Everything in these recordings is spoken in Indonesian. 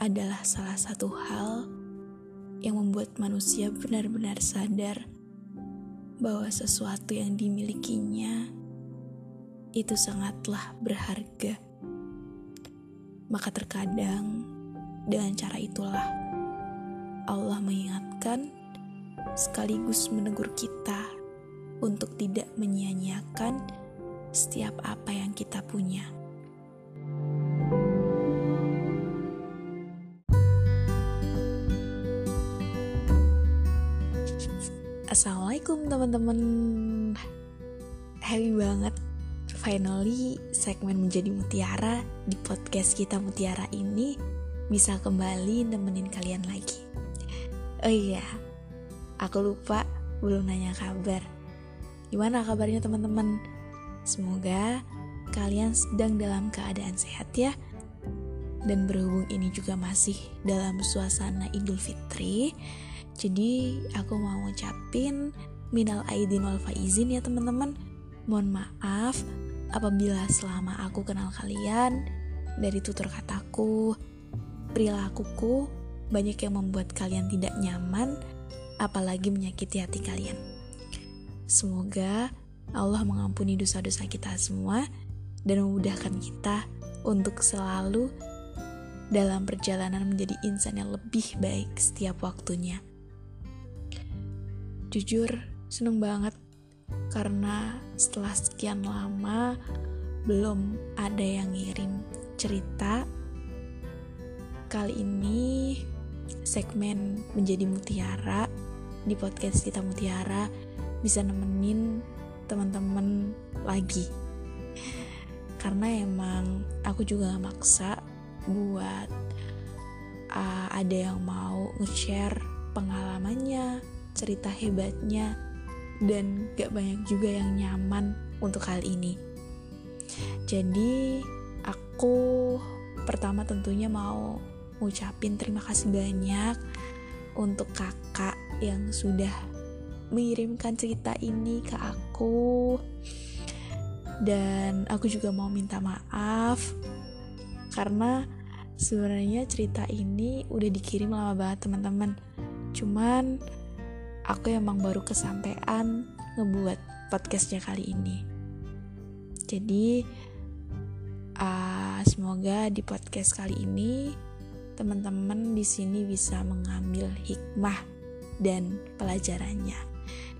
adalah salah satu hal yang membuat manusia benar-benar sadar bahwa sesuatu yang dimilikinya itu sangatlah berharga. Maka terkadang dengan cara itulah Allah mengingatkan sekaligus menegur kita untuk tidak menyia-nyiakan setiap apa yang kita punya. Assalamualaikum teman-teman. Happy banget Finally segmen menjadi mutiara Di podcast kita mutiara ini Bisa kembali nemenin kalian lagi. Oh iya Aku lupa belum nanya kabar. Gimana kabarnya teman-teman? Semoga kalian sedang dalam keadaan sehat ya. Dan berhubung ini juga masih dalam suasana Idul Fitri, jadi aku mau ngucapin minal aidin wal faizin ya teman-teman. Mohon maaf apabila selama aku kenal kalian dari tutur kataku, perilakuku banyak yang membuat kalian tidak nyaman apalagi menyakiti hati kalian. Semoga Allah mengampuni dosa-dosa kita semua dan memudahkan kita untuk selalu dalam perjalanan menjadi insan yang lebih baik setiap waktunya jujur seneng banget. Karena setelah sekian lama belum ada yang ngirim cerita. Kali ini segmen menjadi mutiara. Di podcast kita mutiara bisa nemenin teman-teman lagi. Karena emang aku juga gak maksa buat uh, ada yang mau nge-share pengalamannya cerita hebatnya dan gak banyak juga yang nyaman untuk hal ini. Jadi aku pertama tentunya mau ngucapin terima kasih banyak untuk kakak yang sudah mengirimkan cerita ini ke aku dan aku juga mau minta maaf karena sebenarnya cerita ini udah dikirim lama banget teman-teman cuman aku emang baru kesampaian ngebuat podcastnya kali ini. Jadi uh, semoga di podcast kali ini teman-teman di sini bisa mengambil hikmah dan pelajarannya.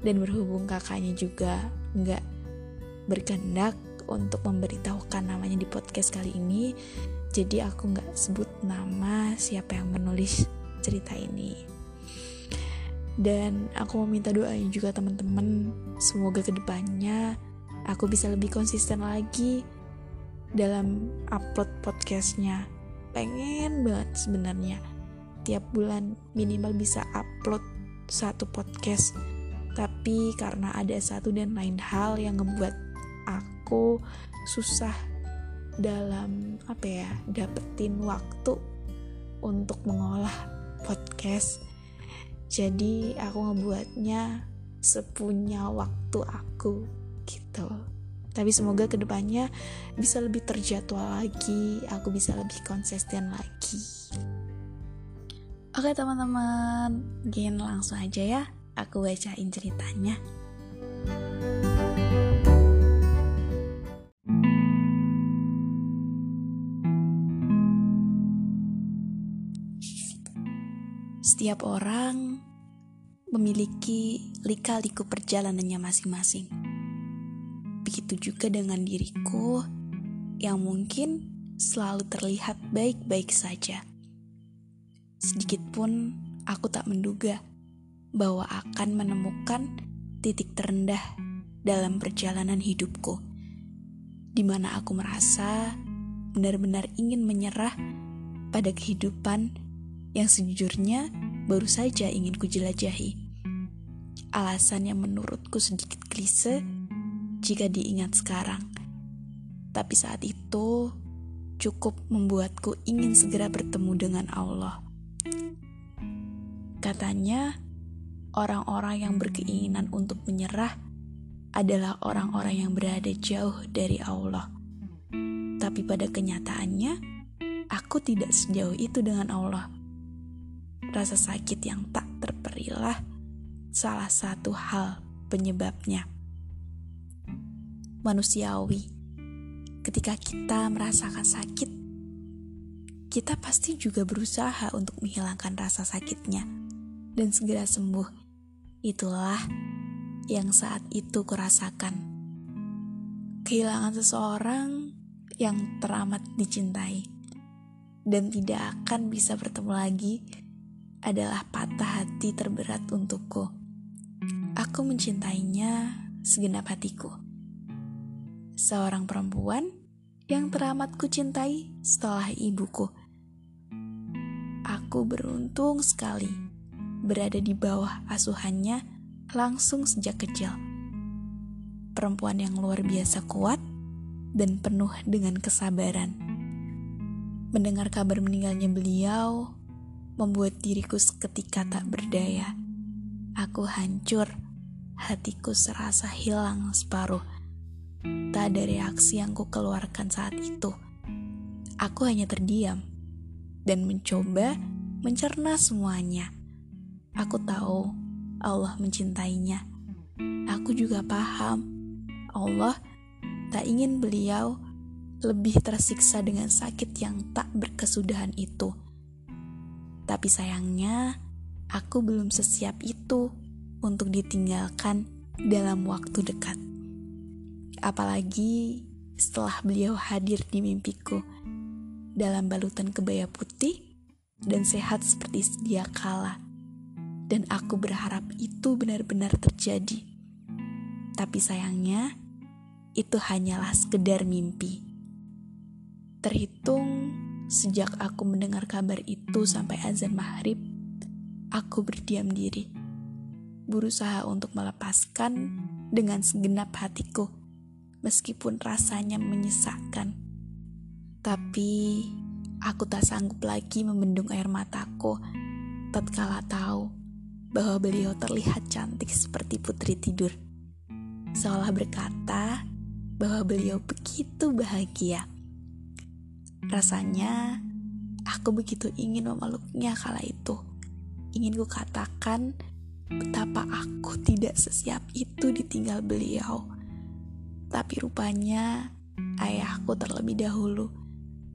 Dan berhubung kakaknya juga nggak berkehendak untuk memberitahukan namanya di podcast kali ini, jadi aku nggak sebut nama siapa yang menulis cerita ini dan aku mau minta doanya juga teman-teman semoga ke depannya aku bisa lebih konsisten lagi dalam upload podcastnya. Pengen banget sebenarnya. Tiap bulan minimal bisa upload satu podcast. Tapi karena ada satu dan lain hal yang ngebuat aku susah dalam apa ya dapetin waktu untuk mengolah podcast jadi aku ngebuatnya sepunya waktu aku gitu. Tapi semoga ke depannya bisa lebih terjadwal lagi, aku bisa lebih konsisten lagi. Oke teman-teman, mungkin langsung aja ya aku bacain ceritanya. Setiap orang memiliki lika-liku perjalanannya masing-masing. Begitu juga dengan diriku yang mungkin selalu terlihat baik-baik saja. Sedikit pun aku tak menduga bahwa akan menemukan titik terendah dalam perjalanan hidupku, di mana aku merasa benar-benar ingin menyerah pada kehidupan yang sejujurnya baru saja ingin kujelajahi. Alasan yang menurutku sedikit klise jika diingat sekarang. Tapi saat itu cukup membuatku ingin segera bertemu dengan Allah. Katanya, orang-orang yang berkeinginan untuk menyerah adalah orang-orang yang berada jauh dari Allah. Tapi pada kenyataannya, aku tidak sejauh itu dengan Allah. Rasa sakit yang tak terperilah salah satu hal penyebabnya. Manusiawi, ketika kita merasakan sakit, kita pasti juga berusaha untuk menghilangkan rasa sakitnya dan segera sembuh. Itulah yang saat itu kurasakan. Kehilangan seseorang yang teramat dicintai dan tidak akan bisa bertemu lagi adalah patah hati terberat untukku. Aku mencintainya segenap hatiku. Seorang perempuan yang teramat ku cintai setelah ibuku. Aku beruntung sekali berada di bawah asuhannya langsung sejak kecil. Perempuan yang luar biasa kuat dan penuh dengan kesabaran. Mendengar kabar meninggalnya beliau membuat diriku seketika tak berdaya. Aku hancur, hatiku serasa hilang separuh. Tak ada reaksi yang ku keluarkan saat itu. Aku hanya terdiam dan mencoba mencerna semuanya. Aku tahu Allah mencintainya. Aku juga paham Allah tak ingin beliau lebih tersiksa dengan sakit yang tak berkesudahan itu. Tapi sayangnya, aku belum sesiap itu untuk ditinggalkan dalam waktu dekat. Apalagi setelah beliau hadir di mimpiku dalam balutan kebaya putih dan sehat seperti sedia kala. Dan aku berharap itu benar-benar terjadi. Tapi sayangnya, itu hanyalah sekedar mimpi. Terhitung Sejak aku mendengar kabar itu sampai azan maghrib, aku berdiam diri, berusaha untuk melepaskan dengan segenap hatiku, meskipun rasanya menyesakkan. Tapi aku tak sanggup lagi membendung air mataku tatkala tahu bahwa beliau terlihat cantik seperti putri tidur. Seolah berkata bahwa beliau begitu bahagia. Rasanya aku begitu ingin memeluknya kala itu. Ingin ku katakan betapa aku tidak sesiap itu ditinggal beliau. Tapi rupanya ayahku terlebih dahulu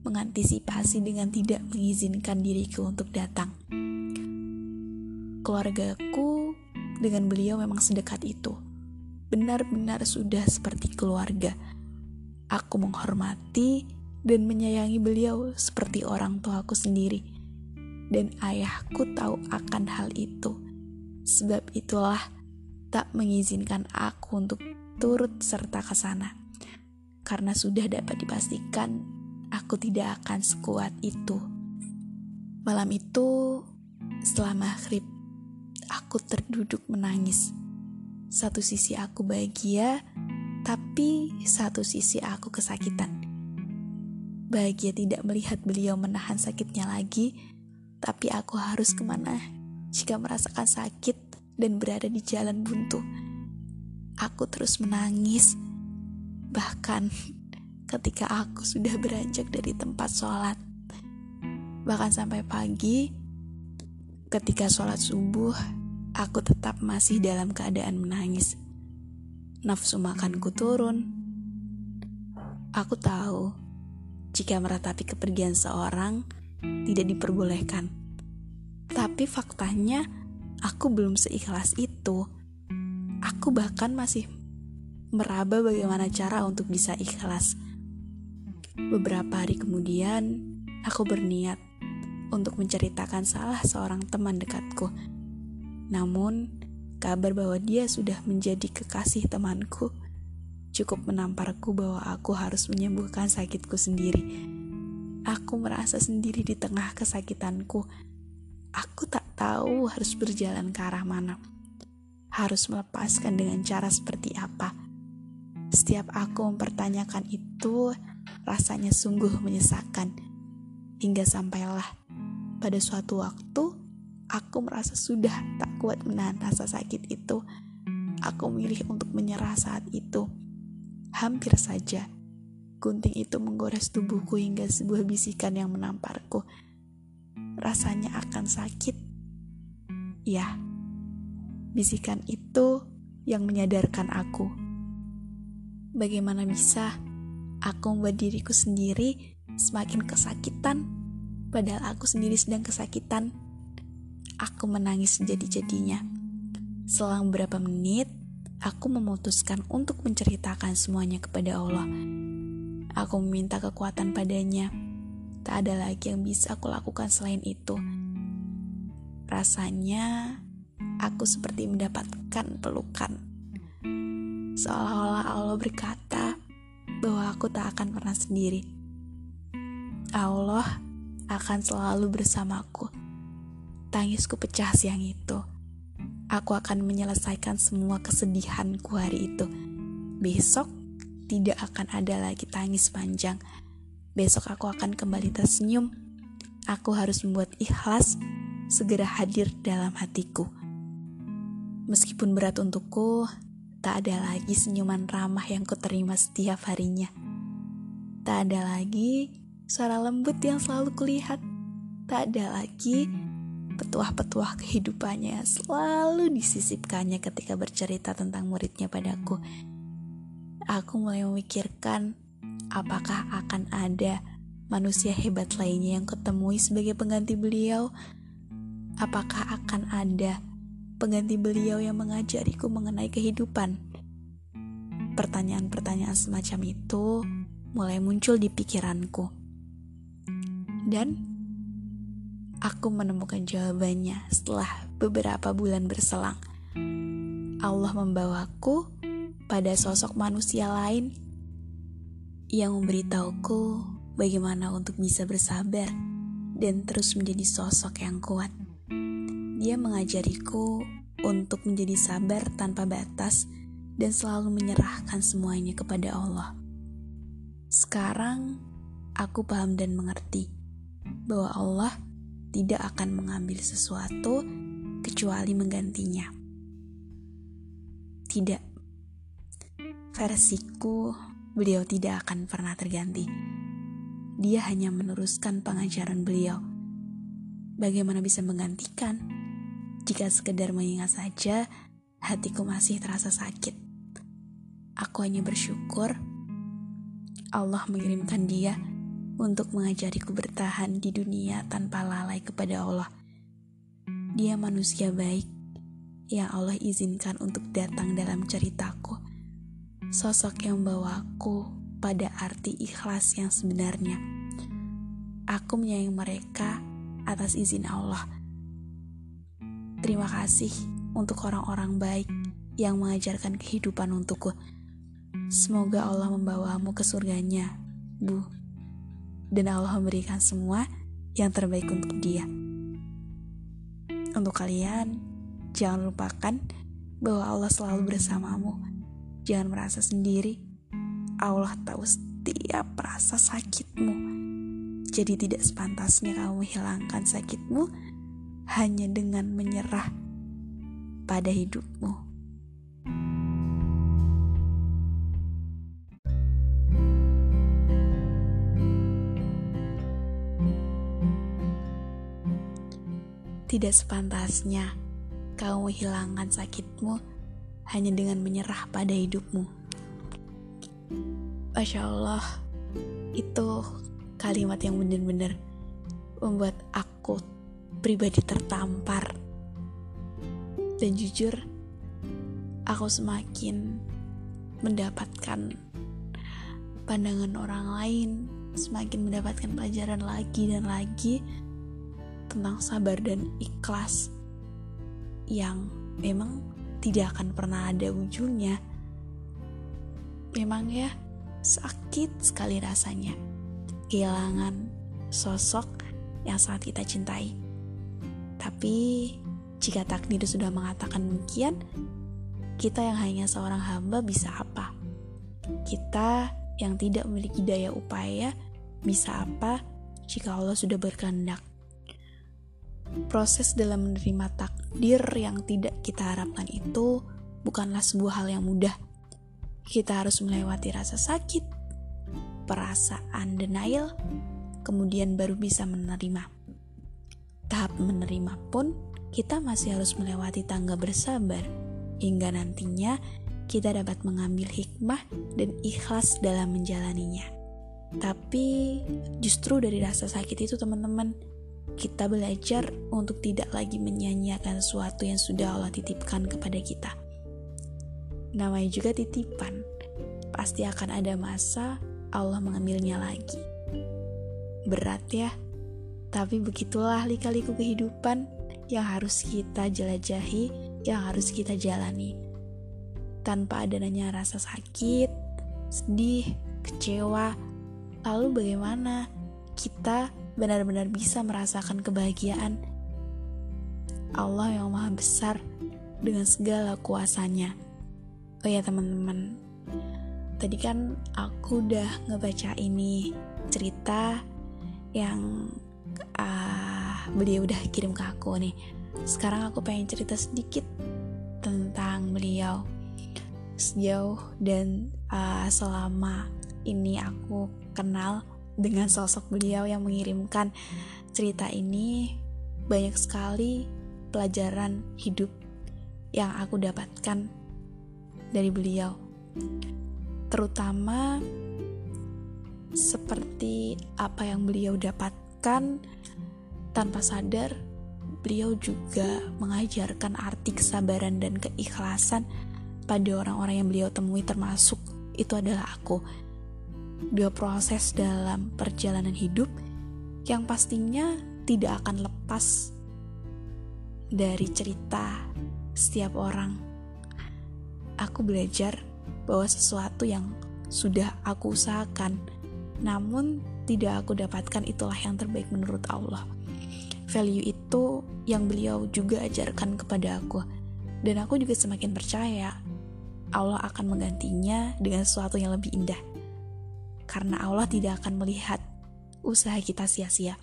mengantisipasi dengan tidak mengizinkan diriku untuk datang. Keluargaku dengan beliau memang sedekat itu. Benar-benar sudah seperti keluarga. Aku menghormati dan menyayangi beliau seperti orang tuaku sendiri. Dan ayahku tahu akan hal itu. Sebab itulah tak mengizinkan aku untuk turut serta ke sana. Karena sudah dapat dipastikan aku tidak akan sekuat itu. Malam itu, setelah maghrib, aku terduduk menangis. Satu sisi aku bahagia, tapi satu sisi aku kesakitan Bahagia tidak melihat beliau menahan sakitnya lagi, tapi aku harus ke mana jika merasakan sakit dan berada di jalan buntu. Aku terus menangis, bahkan ketika aku sudah beranjak dari tempat sholat. Bahkan sampai pagi, ketika sholat subuh, aku tetap masih dalam keadaan menangis. Nafsu makanku turun. Aku tahu jika meratapi kepergian seorang tidak diperbolehkan. Tapi faktanya, aku belum seikhlas itu. Aku bahkan masih meraba bagaimana cara untuk bisa ikhlas. Beberapa hari kemudian, aku berniat untuk menceritakan salah seorang teman dekatku. Namun, kabar bahwa dia sudah menjadi kekasih temanku cukup menamparku bahwa aku harus menyembuhkan sakitku sendiri. Aku merasa sendiri di tengah kesakitanku. Aku tak tahu harus berjalan ke arah mana. Harus melepaskan dengan cara seperti apa. Setiap aku mempertanyakan itu, rasanya sungguh menyesakan. Hingga sampailah pada suatu waktu, aku merasa sudah tak kuat menahan rasa sakit itu. Aku memilih untuk menyerah saat itu hampir saja Gunting itu menggores tubuhku hingga sebuah bisikan yang menamparku. Rasanya akan sakit. Ya, bisikan itu yang menyadarkan aku. Bagaimana bisa aku membuat diriku sendiri semakin kesakitan, padahal aku sendiri sedang kesakitan. Aku menangis jadi-jadinya. Selang beberapa menit, aku memutuskan untuk menceritakan semuanya kepada Allah. Aku meminta kekuatan padanya. Tak ada lagi yang bisa aku lakukan selain itu. Rasanya aku seperti mendapatkan pelukan. Seolah-olah Allah berkata bahwa aku tak akan pernah sendiri. Allah akan selalu bersamaku. Tangisku pecah siang itu. Aku akan menyelesaikan semua kesedihanku hari itu. Besok tidak akan ada lagi tangis panjang. Besok aku akan kembali tersenyum. Aku harus membuat ikhlas segera hadir dalam hatiku. Meskipun berat untukku, tak ada lagi senyuman ramah yang kuterima setiap harinya. Tak ada lagi suara lembut yang selalu kulihat. Tak ada lagi petuah-petuah kehidupannya selalu disisipkannya ketika bercerita tentang muridnya padaku aku mulai memikirkan apakah akan ada manusia hebat lainnya yang ketemui sebagai pengganti beliau? Apakah akan ada pengganti beliau yang mengajariku mengenai kehidupan? Pertanyaan-pertanyaan semacam itu mulai muncul di pikiranku. Dan aku menemukan jawabannya setelah beberapa bulan berselang. Allah membawaku pada sosok manusia lain yang memberitahuku bagaimana untuk bisa bersabar dan terus menjadi sosok yang kuat. Dia mengajariku untuk menjadi sabar tanpa batas dan selalu menyerahkan semuanya kepada Allah. Sekarang aku paham dan mengerti bahwa Allah tidak akan mengambil sesuatu kecuali menggantinya. Tidak, versiku, beliau tidak akan pernah terganti. Dia hanya meneruskan pengajaran beliau. Bagaimana bisa menggantikan? Jika sekedar mengingat saja, hatiku masih terasa sakit. Aku hanya bersyukur Allah mengirimkan dia untuk mengajariku bertahan di dunia tanpa lalai kepada Allah. Dia manusia baik yang Allah izinkan untuk datang dalam ceritaku sosok yang bawaku pada arti ikhlas yang sebenarnya. Aku menyayangi mereka atas izin Allah. Terima kasih untuk orang-orang baik yang mengajarkan kehidupan untukku. Semoga Allah membawamu ke surganya, Bu. Dan Allah memberikan semua yang terbaik untuk dia. Untuk kalian, jangan lupakan bahwa Allah selalu bersamamu Jangan merasa sendiri. Allah tahu setiap rasa sakitmu. Jadi tidak sepantasnya kamu menghilangkan sakitmu hanya dengan menyerah pada hidupmu. Tidak sepantasnya kamu menghilangkan sakitmu hanya dengan menyerah pada hidupmu. Masya Allah, itu kalimat yang benar-benar membuat aku pribadi tertampar. Dan jujur, aku semakin mendapatkan pandangan orang lain, semakin mendapatkan pelajaran lagi dan lagi tentang sabar dan ikhlas yang memang tidak akan pernah ada ujungnya. Memang ya, sakit sekali rasanya kehilangan sosok yang sangat kita cintai. Tapi jika takdir sudah mengatakan demikian, kita yang hanya seorang hamba bisa apa? Kita yang tidak memiliki daya upaya bisa apa jika Allah sudah berkehendak? Proses dalam menerima takdir yang tidak kita harapkan itu bukanlah sebuah hal yang mudah. Kita harus melewati rasa sakit, perasaan denial, kemudian baru bisa menerima. Tahap menerima pun kita masih harus melewati tangga bersabar hingga nantinya kita dapat mengambil hikmah dan ikhlas dalam menjalaninya. Tapi justru dari rasa sakit itu teman-teman, kita belajar untuk tidak lagi menyanyiakan sesuatu yang sudah Allah titipkan kepada kita. Namanya juga titipan, pasti akan ada masa Allah mengambilnya lagi. Berat ya, tapi begitulah lika-liku kehidupan yang harus kita jelajahi, yang harus kita jalani tanpa adanya rasa sakit, sedih, kecewa. Lalu bagaimana kita benar-benar bisa merasakan kebahagiaan? Allah yang maha besar dengan segala kuasanya. Oh ya teman-teman, tadi kan aku udah ngebaca ini cerita yang uh, beliau udah kirim ke aku nih. Sekarang aku pengen cerita sedikit tentang beliau sejauh dan uh, selama ini aku kenal dengan sosok beliau yang mengirimkan cerita ini banyak sekali pelajaran hidup yang aku dapatkan dari beliau terutama seperti apa yang beliau dapatkan tanpa sadar beliau juga mengajarkan arti kesabaran dan keikhlasan pada orang-orang yang beliau temui termasuk itu adalah aku. Dua proses dalam perjalanan hidup yang pastinya tidak akan lepas dari cerita setiap orang. Aku belajar bahwa sesuatu yang sudah aku usahakan, namun tidak aku dapatkan itulah yang terbaik menurut Allah. Value itu yang beliau juga ajarkan kepada aku, dan aku juga semakin percaya Allah akan menggantinya dengan sesuatu yang lebih indah. Karena Allah tidak akan melihat usaha kita sia-sia.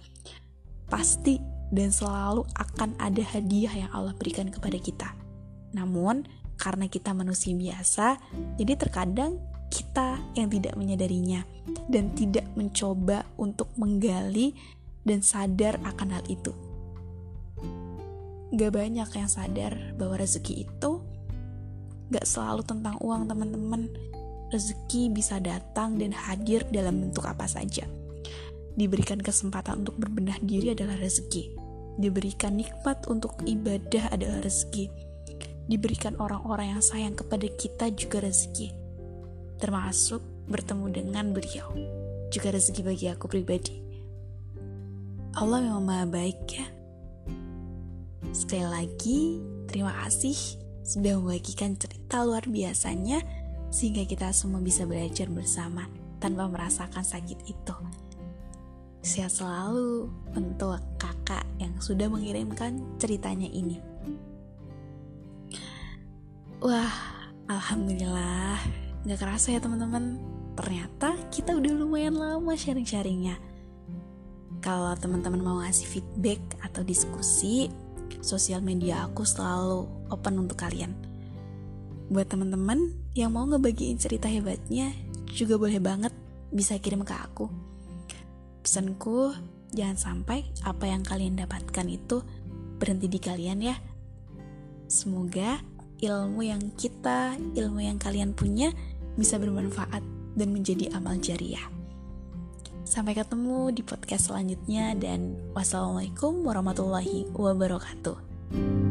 Pasti dan selalu akan ada hadiah yang Allah berikan kepada kita. Namun, karena kita manusia biasa, jadi terkadang kita yang tidak menyadarinya dan tidak mencoba untuk menggali dan sadar akan hal itu. Gak banyak yang sadar bahwa rezeki itu Gak selalu tentang uang teman-teman. Rezeki bisa datang dan hadir dalam bentuk apa saja. Diberikan kesempatan untuk berbenah diri adalah rezeki. Diberikan nikmat untuk ibadah adalah rezeki. Diberikan orang-orang yang sayang kepada kita juga rezeki. Termasuk bertemu dengan beliau. Juga rezeki bagi aku pribadi. Allah memang maha baik ya. Sekali lagi, terima kasih sudah membagikan cerita luar biasanya sehingga kita semua bisa belajar bersama tanpa merasakan sakit itu. Sehat selalu untuk kakak yang sudah mengirimkan ceritanya ini. Wah, alhamdulillah, gak kerasa ya teman-teman. Ternyata kita udah lumayan lama sharing-sharingnya. Kalau teman-teman mau ngasih feedback atau diskusi, sosial media aku selalu open untuk kalian. Buat teman-teman yang mau ngebagiin cerita hebatnya, juga boleh banget bisa kirim ke aku. Pesanku, jangan sampai apa yang kalian dapatkan itu berhenti di kalian ya. Semoga ilmu yang kita, ilmu yang kalian punya bisa bermanfaat dan menjadi amal jariah. Sampai ketemu di podcast selanjutnya dan wassalamualaikum warahmatullahi wabarakatuh.